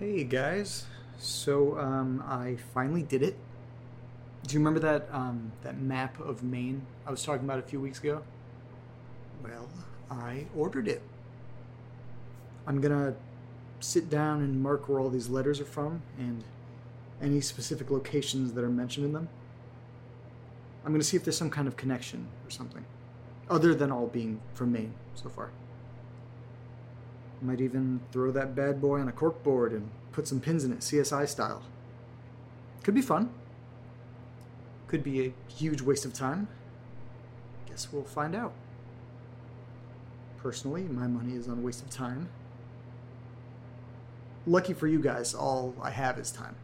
Hey guys, so um, I finally did it. Do you remember that um, that map of Maine I was talking about a few weeks ago? Well, I ordered it. I'm gonna sit down and mark where all these letters are from and any specific locations that are mentioned in them. I'm gonna see if there's some kind of connection or something, other than all being from Maine so far. Might even throw that bad boy on a corkboard and put some pins in it, CSI style. Could be fun. Could be a huge waste of time. Guess we'll find out. Personally, my money is on a waste of time. Lucky for you guys, all I have is time.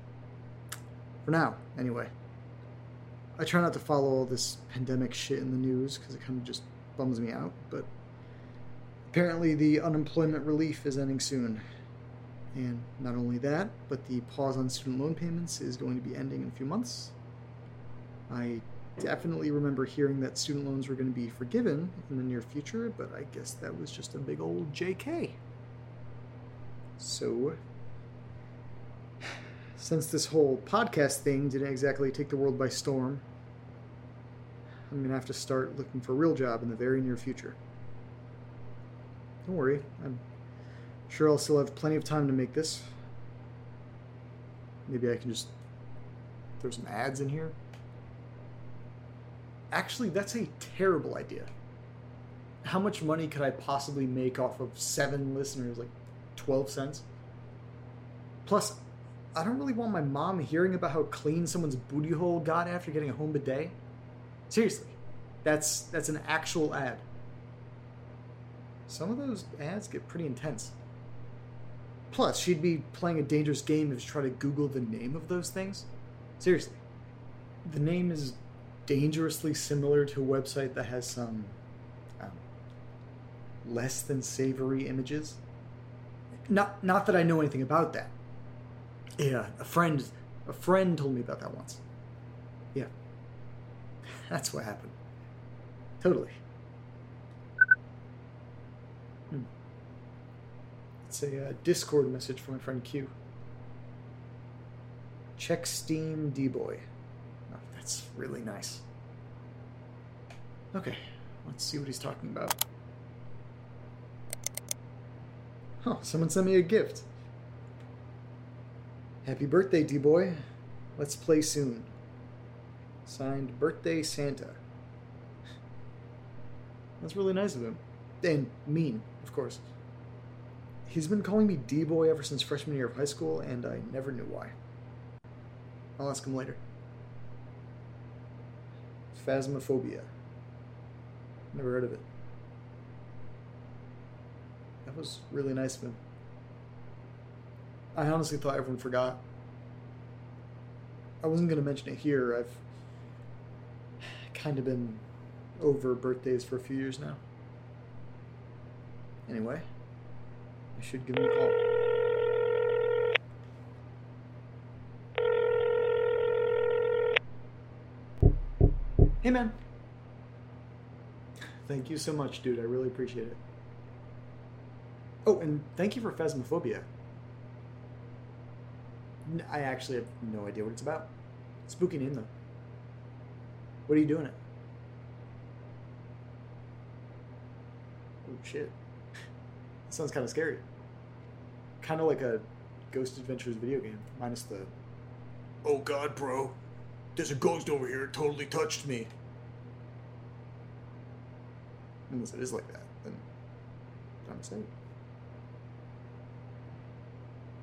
For now, anyway. I try not to follow all this pandemic shit in the news because it kind of just bums me out, but Apparently, the unemployment relief is ending soon. And not only that, but the pause on student loan payments is going to be ending in a few months. I definitely remember hearing that student loans were going to be forgiven in the near future, but I guess that was just a big old JK. So, since this whole podcast thing didn't exactly take the world by storm, I'm going to have to start looking for a real job in the very near future. Don't worry, I'm sure I'll still have plenty of time to make this. Maybe I can just throw some ads in here. Actually, that's a terrible idea. How much money could I possibly make off of seven listeners? Like 12 cents? Plus, I don't really want my mom hearing about how clean someone's booty hole got after getting a home bidet. Seriously, that's that's an actual ad. Some of those ads get pretty intense. Plus, she'd be playing a dangerous game if she tried to Google the name of those things. Seriously. The name is dangerously similar to a website that has some um, less than savory images. Not, not that I know anything about that. Yeah, a friend, a friend told me about that once. Yeah, that's what happened. Totally. It's a uh, Discord message from my friend Q. Check Steam D-Boy. Oh, that's really nice. Okay, let's see what he's talking about. Oh, someone sent me a gift. Happy birthday, D-Boy. Let's play soon. Signed, Birthday Santa. That's really nice of him. And mean, of course. He's been calling me D boy ever since freshman year of high school, and I never knew why. I'll ask him later. Phasmophobia. Never heard of it. That was really nice of him. I honestly thought everyone forgot. I wasn't going to mention it here. I've kind of been over birthdays for a few years now. Anyway, I should give him a call. Hey, man. Thank you so much, dude. I really appreciate it. Oh, and thank you for Phasmophobia. I actually have no idea what it's about. Spooky name, though. What are you doing it? Oh, shit. Sounds kind of scary. Kind of like a Ghost Adventures video game, minus the. Oh god, bro. There's a ghost over here. It totally touched me. Unless it is like that, then I'm safe.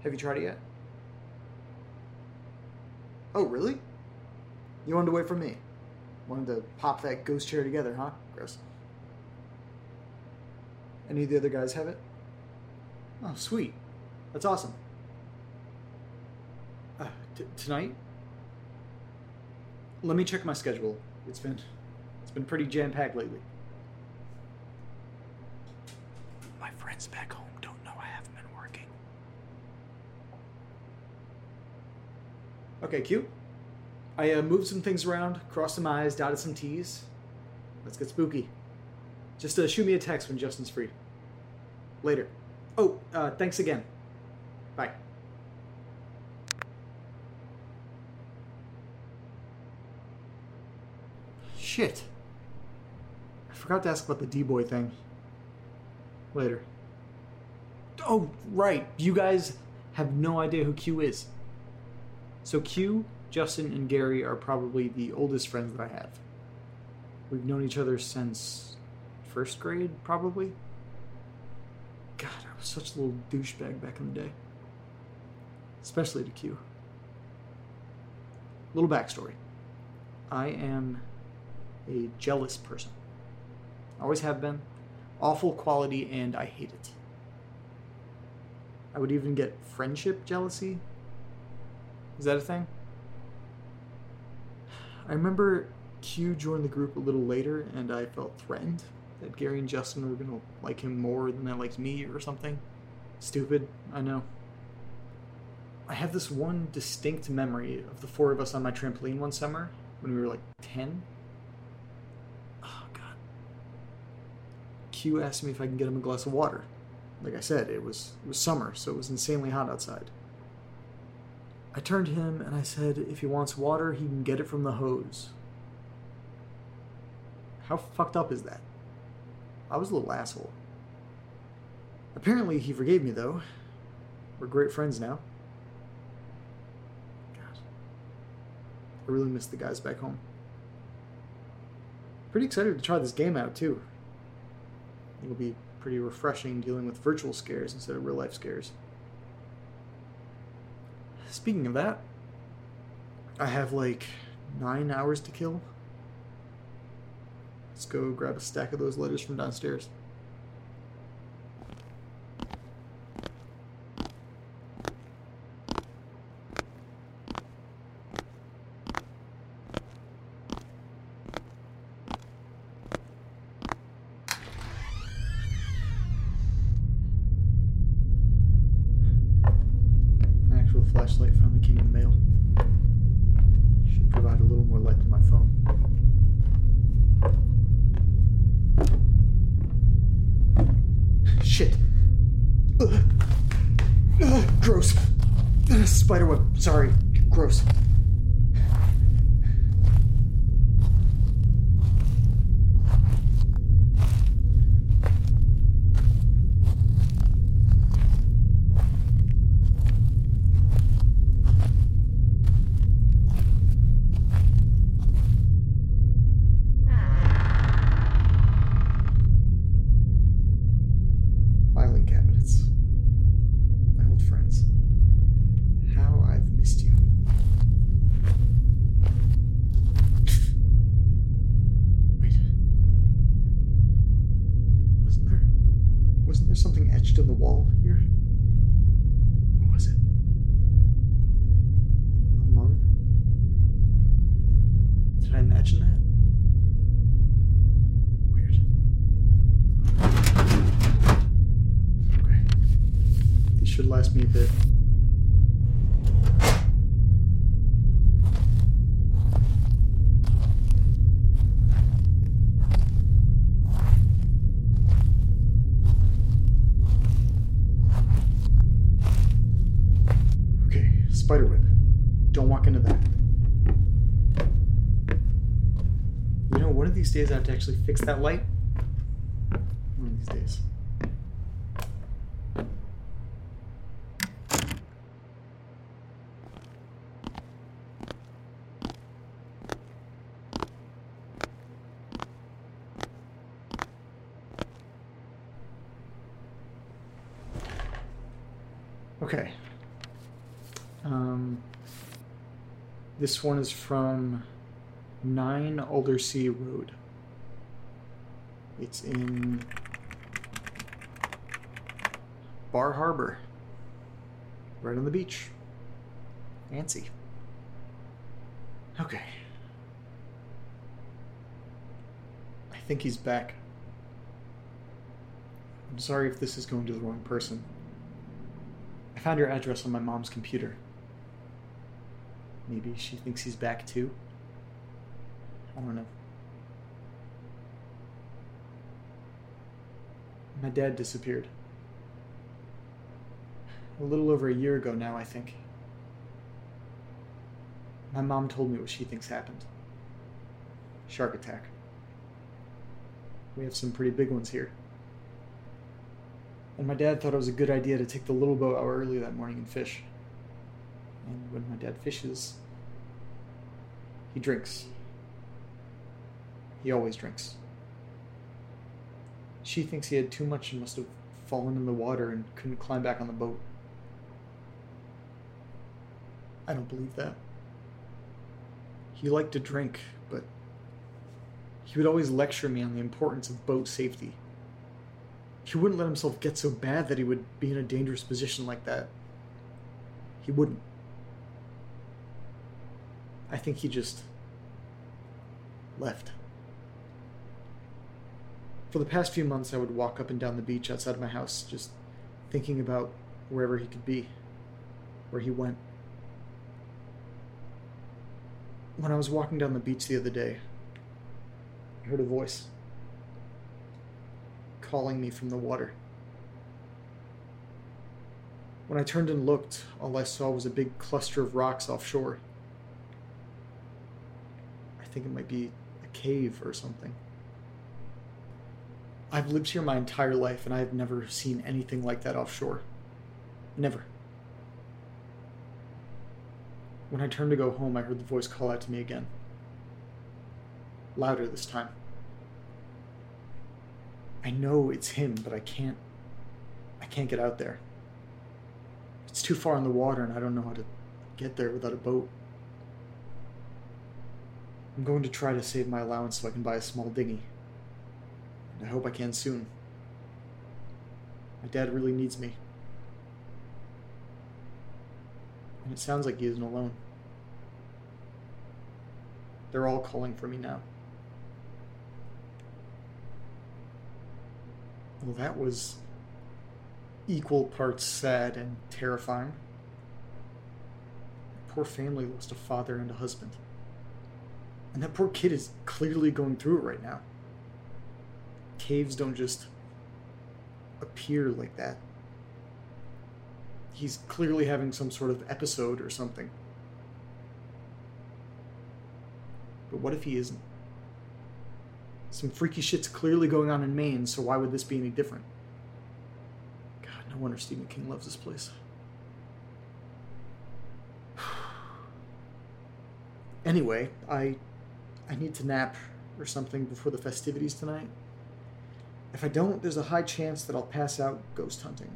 Have you tried it yet? Oh, really? You wanted to wait for me? Wanted to pop that ghost chair together, huh? Gross. Any of the other guys have it? Oh, sweet. That's awesome. Uh, t- tonight? Let me check my schedule. It's been it's been pretty jam-packed lately. My friends back home don't know I haven't been working. Okay, Q. I uh, moved some things around, crossed some I's, dotted some T's. Let's get spooky. Just uh, shoot me a text when Justin's free. Later. Oh, uh, thanks again. Bye. Shit. I forgot to ask about the D boy thing. Later. Oh, right. You guys have no idea who Q is. So Q, Justin, and Gary are probably the oldest friends that I have. We've known each other since first grade, probably. Such a little douchebag back in the day. Especially to Q. Little backstory. I am a jealous person. Always have been. Awful quality, and I hate it. I would even get friendship jealousy. Is that a thing? I remember Q joined the group a little later, and I felt threatened that Gary and Justin were gonna like him more than they liked me or something. Stupid, I know. I have this one distinct memory of the four of us on my trampoline one summer when we were like 10. Oh, God. Q asked me if I can get him a glass of water. Like I said, it was, it was summer, so it was insanely hot outside. I turned to him and I said if he wants water, he can get it from the hose. How fucked up is that? I was a little asshole. Apparently, he forgave me, though. We're great friends now. God. I really miss the guys back home. Pretty excited to try this game out, too. It'll be pretty refreshing dealing with virtual scares instead of real life scares. Speaking of that, I have like nine hours to kill. Let's go grab a stack of those letters from downstairs. My actual flashlight finally came in the mail. Should provide a little more light than my phone. Shit. Ugh. Ugh, gross. Ugh, Spiderweb. Sorry. Gross. punched in the wall here? What was it? Among? Did I imagine that? Weird. Okay. These should last me a bit. Actually fix that light. One of these days. Okay. Um, this one is from 9 Aldersea Road. It's in Bar Harbor, right on the beach. Fancy. Okay. I think he's back. I'm sorry if this is going to the wrong person. I found your address on my mom's computer. Maybe she thinks he's back too? I don't know. My dad disappeared. A little over a year ago now, I think. My mom told me what she thinks happened shark attack. We have some pretty big ones here. And my dad thought it was a good idea to take the little boat out early that morning and fish. And when my dad fishes, he drinks. He always drinks. She thinks he had too much and must have fallen in the water and couldn't climb back on the boat. I don't believe that. He liked to drink, but he would always lecture me on the importance of boat safety. He wouldn't let himself get so bad that he would be in a dangerous position like that. He wouldn't. I think he just left. For the past few months, I would walk up and down the beach outside of my house, just thinking about wherever he could be, where he went. When I was walking down the beach the other day, I heard a voice calling me from the water. When I turned and looked, all I saw was a big cluster of rocks offshore. I think it might be a cave or something. I've lived here my entire life and I have never seen anything like that offshore. Never. When I turned to go home, I heard the voice call out to me again. Louder this time. I know it's him, but I can't. I can't get out there. It's too far in the water, and I don't know how to get there without a boat. I'm going to try to save my allowance so I can buy a small dinghy. I hope I can soon. My dad really needs me. And it sounds like he isn't alone. They're all calling for me now. Well, that was equal parts sad and terrifying. Poor family lost a father and a husband. And that poor kid is clearly going through it right now. Caves don't just appear like that. He's clearly having some sort of episode or something. But what if he isn't? Some freaky shit's clearly going on in Maine, so why would this be any different? God, no wonder Stephen King loves this place. anyway, I I need to nap or something before the festivities tonight. If I don't, there's a high chance that I'll pass out ghost hunting.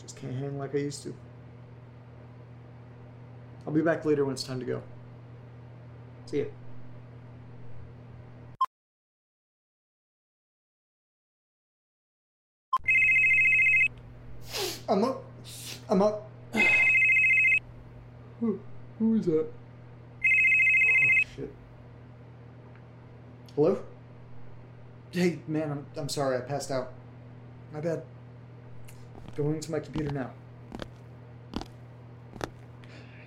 Just can't hang like I used to. I'll be back later when it's time to go. See ya. I'm up. I'm up. Who, who is that? Oh, shit. Hello? Hey, man, I'm, I'm sorry. I passed out. My bad. Going to my computer now.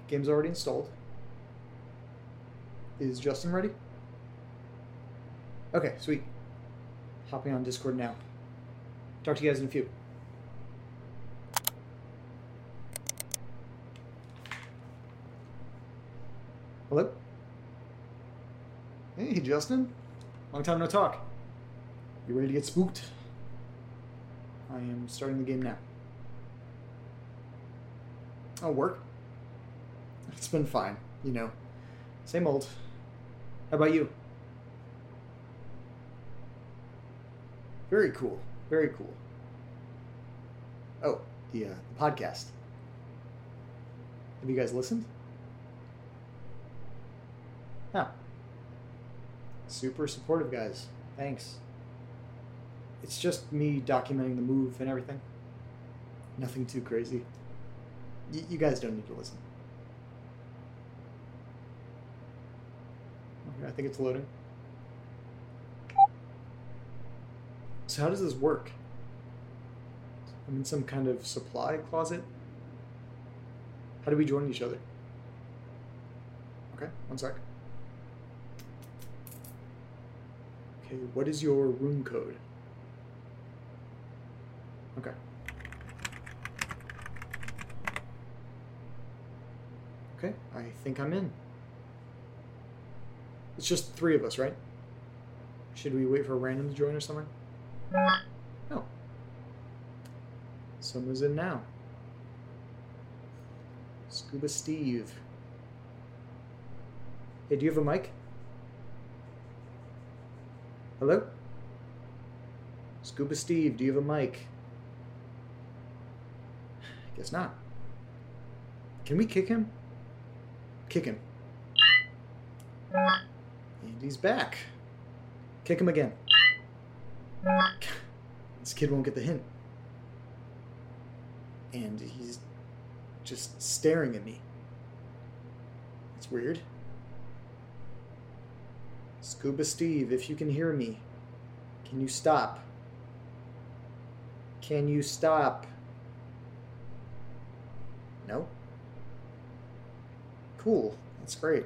Game's already installed. Is Justin ready? Okay, sweet. Hopping on Discord now. Talk to you guys in a few. Hello? Hey, Justin. Long time no talk. You ready to get spooked? I am starting the game now. Oh, work? It's been fine, you know. Same old. How about you? Very cool. Very cool. Oh, the, uh, the podcast. Have you guys listened? Oh. Super supportive, guys. Thanks. It's just me documenting the move and everything. Nothing too crazy. Y- you guys don't need to listen. Okay, I think it's loading. So how does this work? I'm in some kind of supply closet. How do we join each other? Okay, one sec. Okay, what is your room code? Okay. Okay, I think I'm in. It's just three of us, right? Should we wait for a random to join or something? No. Someone's in now. Scuba Steve. Hey, do you have a mic? Hello? Scuba Steve, do you have a mic? Guess not. Can we kick him? Kick him. And he's back. Kick him again. This kid won't get the hint. And he's just staring at me. It's weird. Scuba Steve, if you can hear me, can you stop? Can you stop? No? Cool. That's great.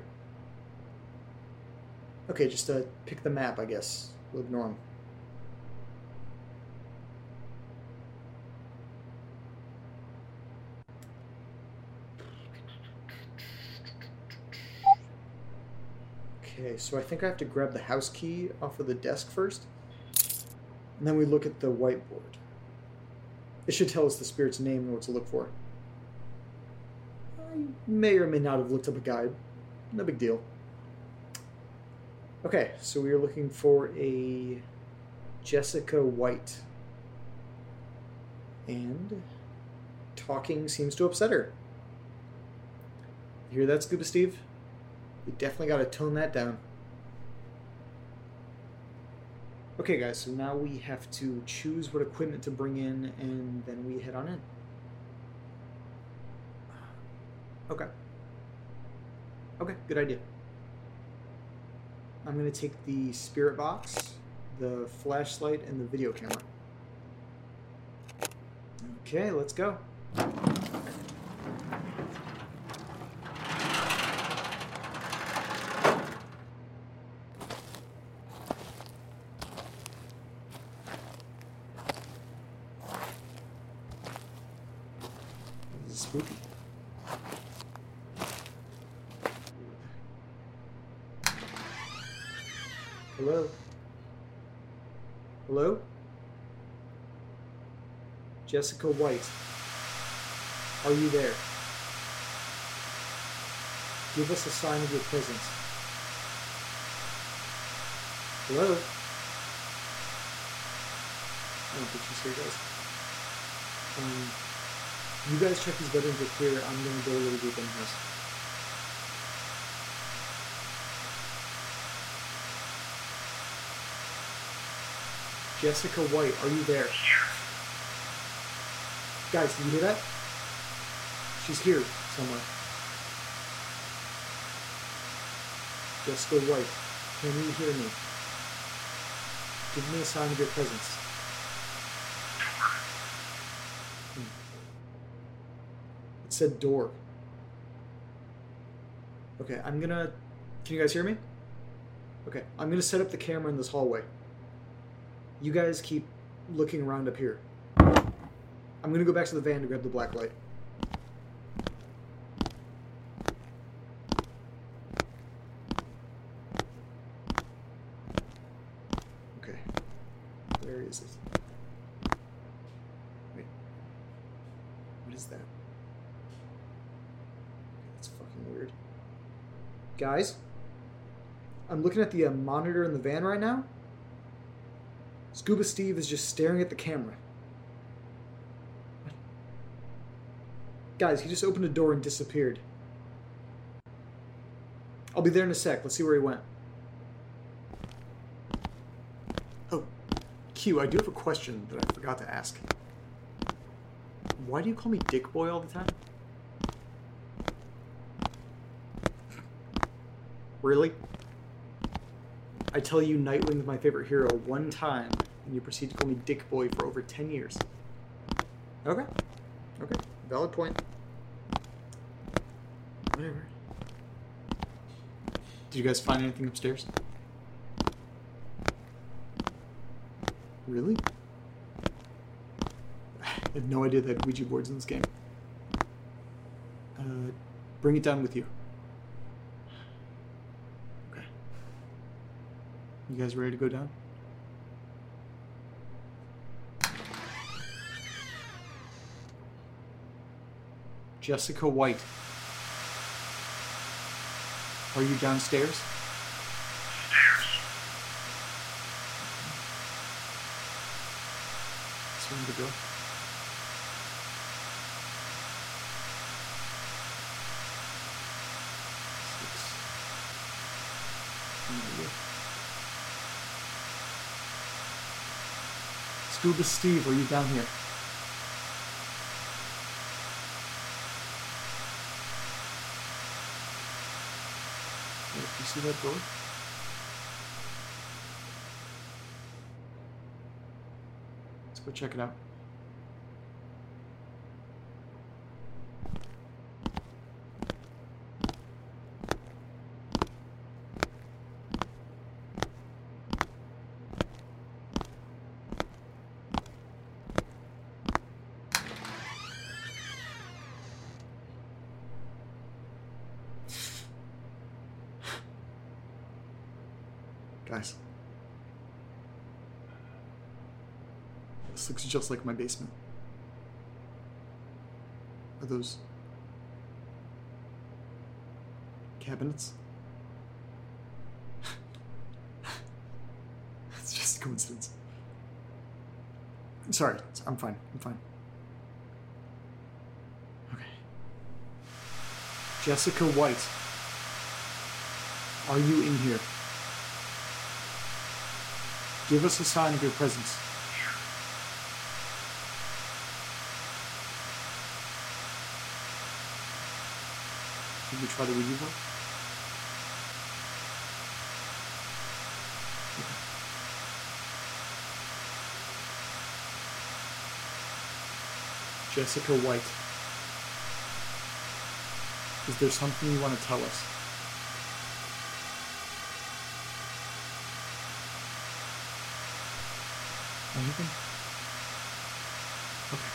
Okay, just uh, pick the map, I guess. We'll ignore him. Okay, so I think I have to grab the house key off of the desk first. And then we look at the whiteboard. It should tell us the spirit's name and what to look for. May or may not have looked up a guide. No big deal. Okay, so we are looking for a Jessica White. And talking seems to upset her. You hear that, Scuba Steve? You definitely got to tone that down. Okay, guys, so now we have to choose what equipment to bring in, and then we head on in. Okay. Okay, good idea. I'm going to take the spirit box, the flashlight, and the video camera. Okay, let's go. Spooky. Hello? Hello? Jessica White. Are you there? Give us a sign of your presence. Hello? I don't think she's here, guys. Um, you guys check these bedrooms are clear. I'm gonna go a little deep in house. Jessica White, are you there? Guys, do you hear that? She's here somewhere. Jessica White, can you hear me? Give me a sign of your presence. Hmm. said door. Okay, I'm gonna. Can you guys hear me? Okay, I'm gonna set up the camera in this hallway. You guys keep looking around up here. I'm gonna go back to the van to grab the black light. Okay. Where is it? Wait. What is that? That's fucking weird. Guys? I'm looking at the uh, monitor in the van right now. Scuba Steve is just staring at the camera. Guys, he just opened a door and disappeared. I'll be there in a sec. Let's see where he went. Oh, Q, I do have a question that I forgot to ask. Why do you call me Dick Boy all the time? Really? I tell you Nightwing's my favorite hero one time, and you proceed to call me Dick Boy for over 10 years. Okay. Okay. Valid point. Whatever. Did you guys find anything upstairs? Really? I had no idea they had Ouija boards in this game. Uh, bring it down with you. Okay. You guys ready to go down? Jessica White. Are you downstairs? Stairs. Swing the door. Scuba Steve, are you down here? See that door? Let's go check it out. Guys. This looks just like my basement. Are those cabinets? it's just a coincidence. Sorry, I'm fine. I'm fine. Okay. Jessica White. Are you in here? Give us a sign of your presence. We try Ouija board? Jessica White. Is there something you want to tell us? Anything? Okay.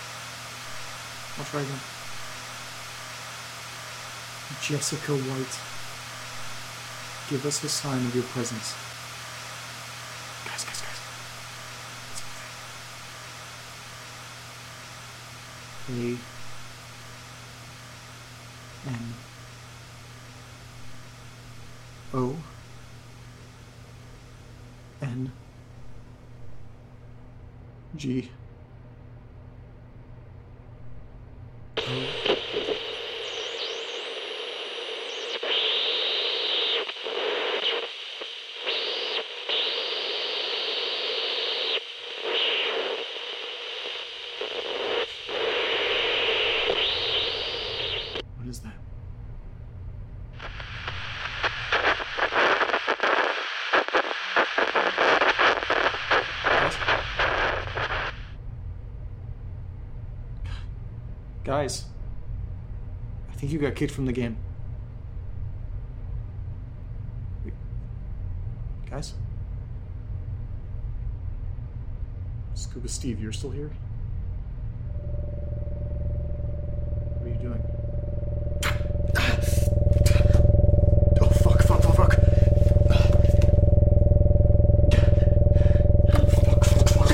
I'll try again. Jessica White. Give us a sign of your presence. Guys, guys, guys. Moving. A N O N G O What is that? Guys? Guys. I think you got kicked from the game. Guys? Scuba Steve, you're still here? What are you doing? Oh, fuck, fuck, fuck, fuck. Fuck, fuck, fuck.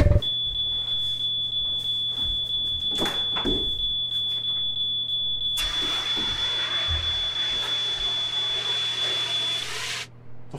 The